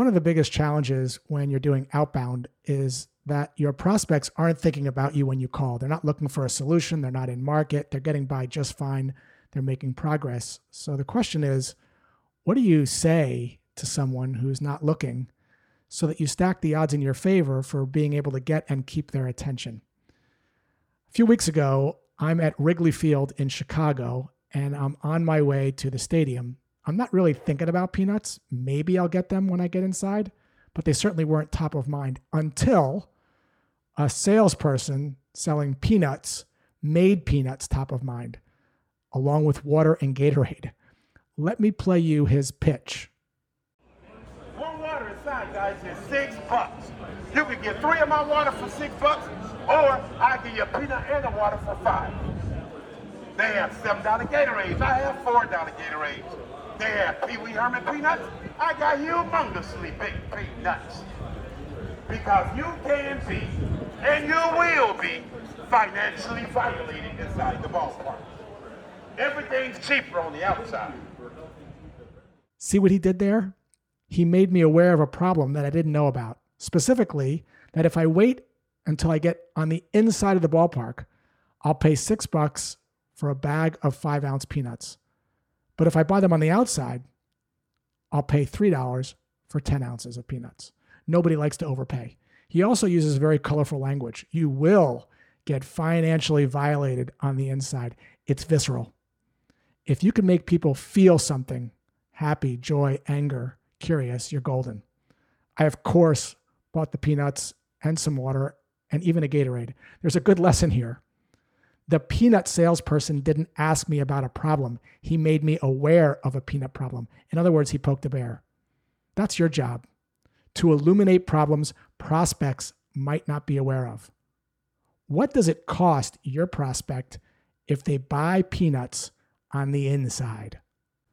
One of the biggest challenges when you're doing outbound is that your prospects aren't thinking about you when you call. They're not looking for a solution, they're not in market, they're getting by just fine, they're making progress. So the question is, what do you say to someone who's not looking so that you stack the odds in your favor for being able to get and keep their attention? A few weeks ago, I'm at Wrigley Field in Chicago and I'm on my way to the stadium. I'm not really thinking about peanuts. Maybe I'll get them when I get inside, but they certainly weren't top of mind until a salesperson selling peanuts made peanuts top of mind, along with water and Gatorade. Let me play you his pitch. One water inside, guys, is six bucks. You can get three of my water for six bucks, or I can give you a peanut and a water for five. They have seven dollar Gatorades. I have four dollar Gatorades. They have Pee Wee Herman peanuts. I got humongously big peanuts. Because you can be, and you will be, financially violated inside the ballpark. Everything's cheaper on the outside. See what he did there? He made me aware of a problem that I didn't know about. Specifically, that if I wait until I get on the inside of the ballpark, I'll pay six bucks for a bag of five ounce peanuts. But if I buy them on the outside, I'll pay $3 for 10 ounces of peanuts. Nobody likes to overpay. He also uses very colorful language. You will get financially violated on the inside. It's visceral. If you can make people feel something happy, joy, anger, curious, you're golden. I, of course, bought the peanuts and some water and even a Gatorade. There's a good lesson here. The peanut salesperson didn't ask me about a problem. He made me aware of a peanut problem. In other words, he poked a bear. That's your job to illuminate problems prospects might not be aware of. What does it cost your prospect if they buy peanuts on the inside?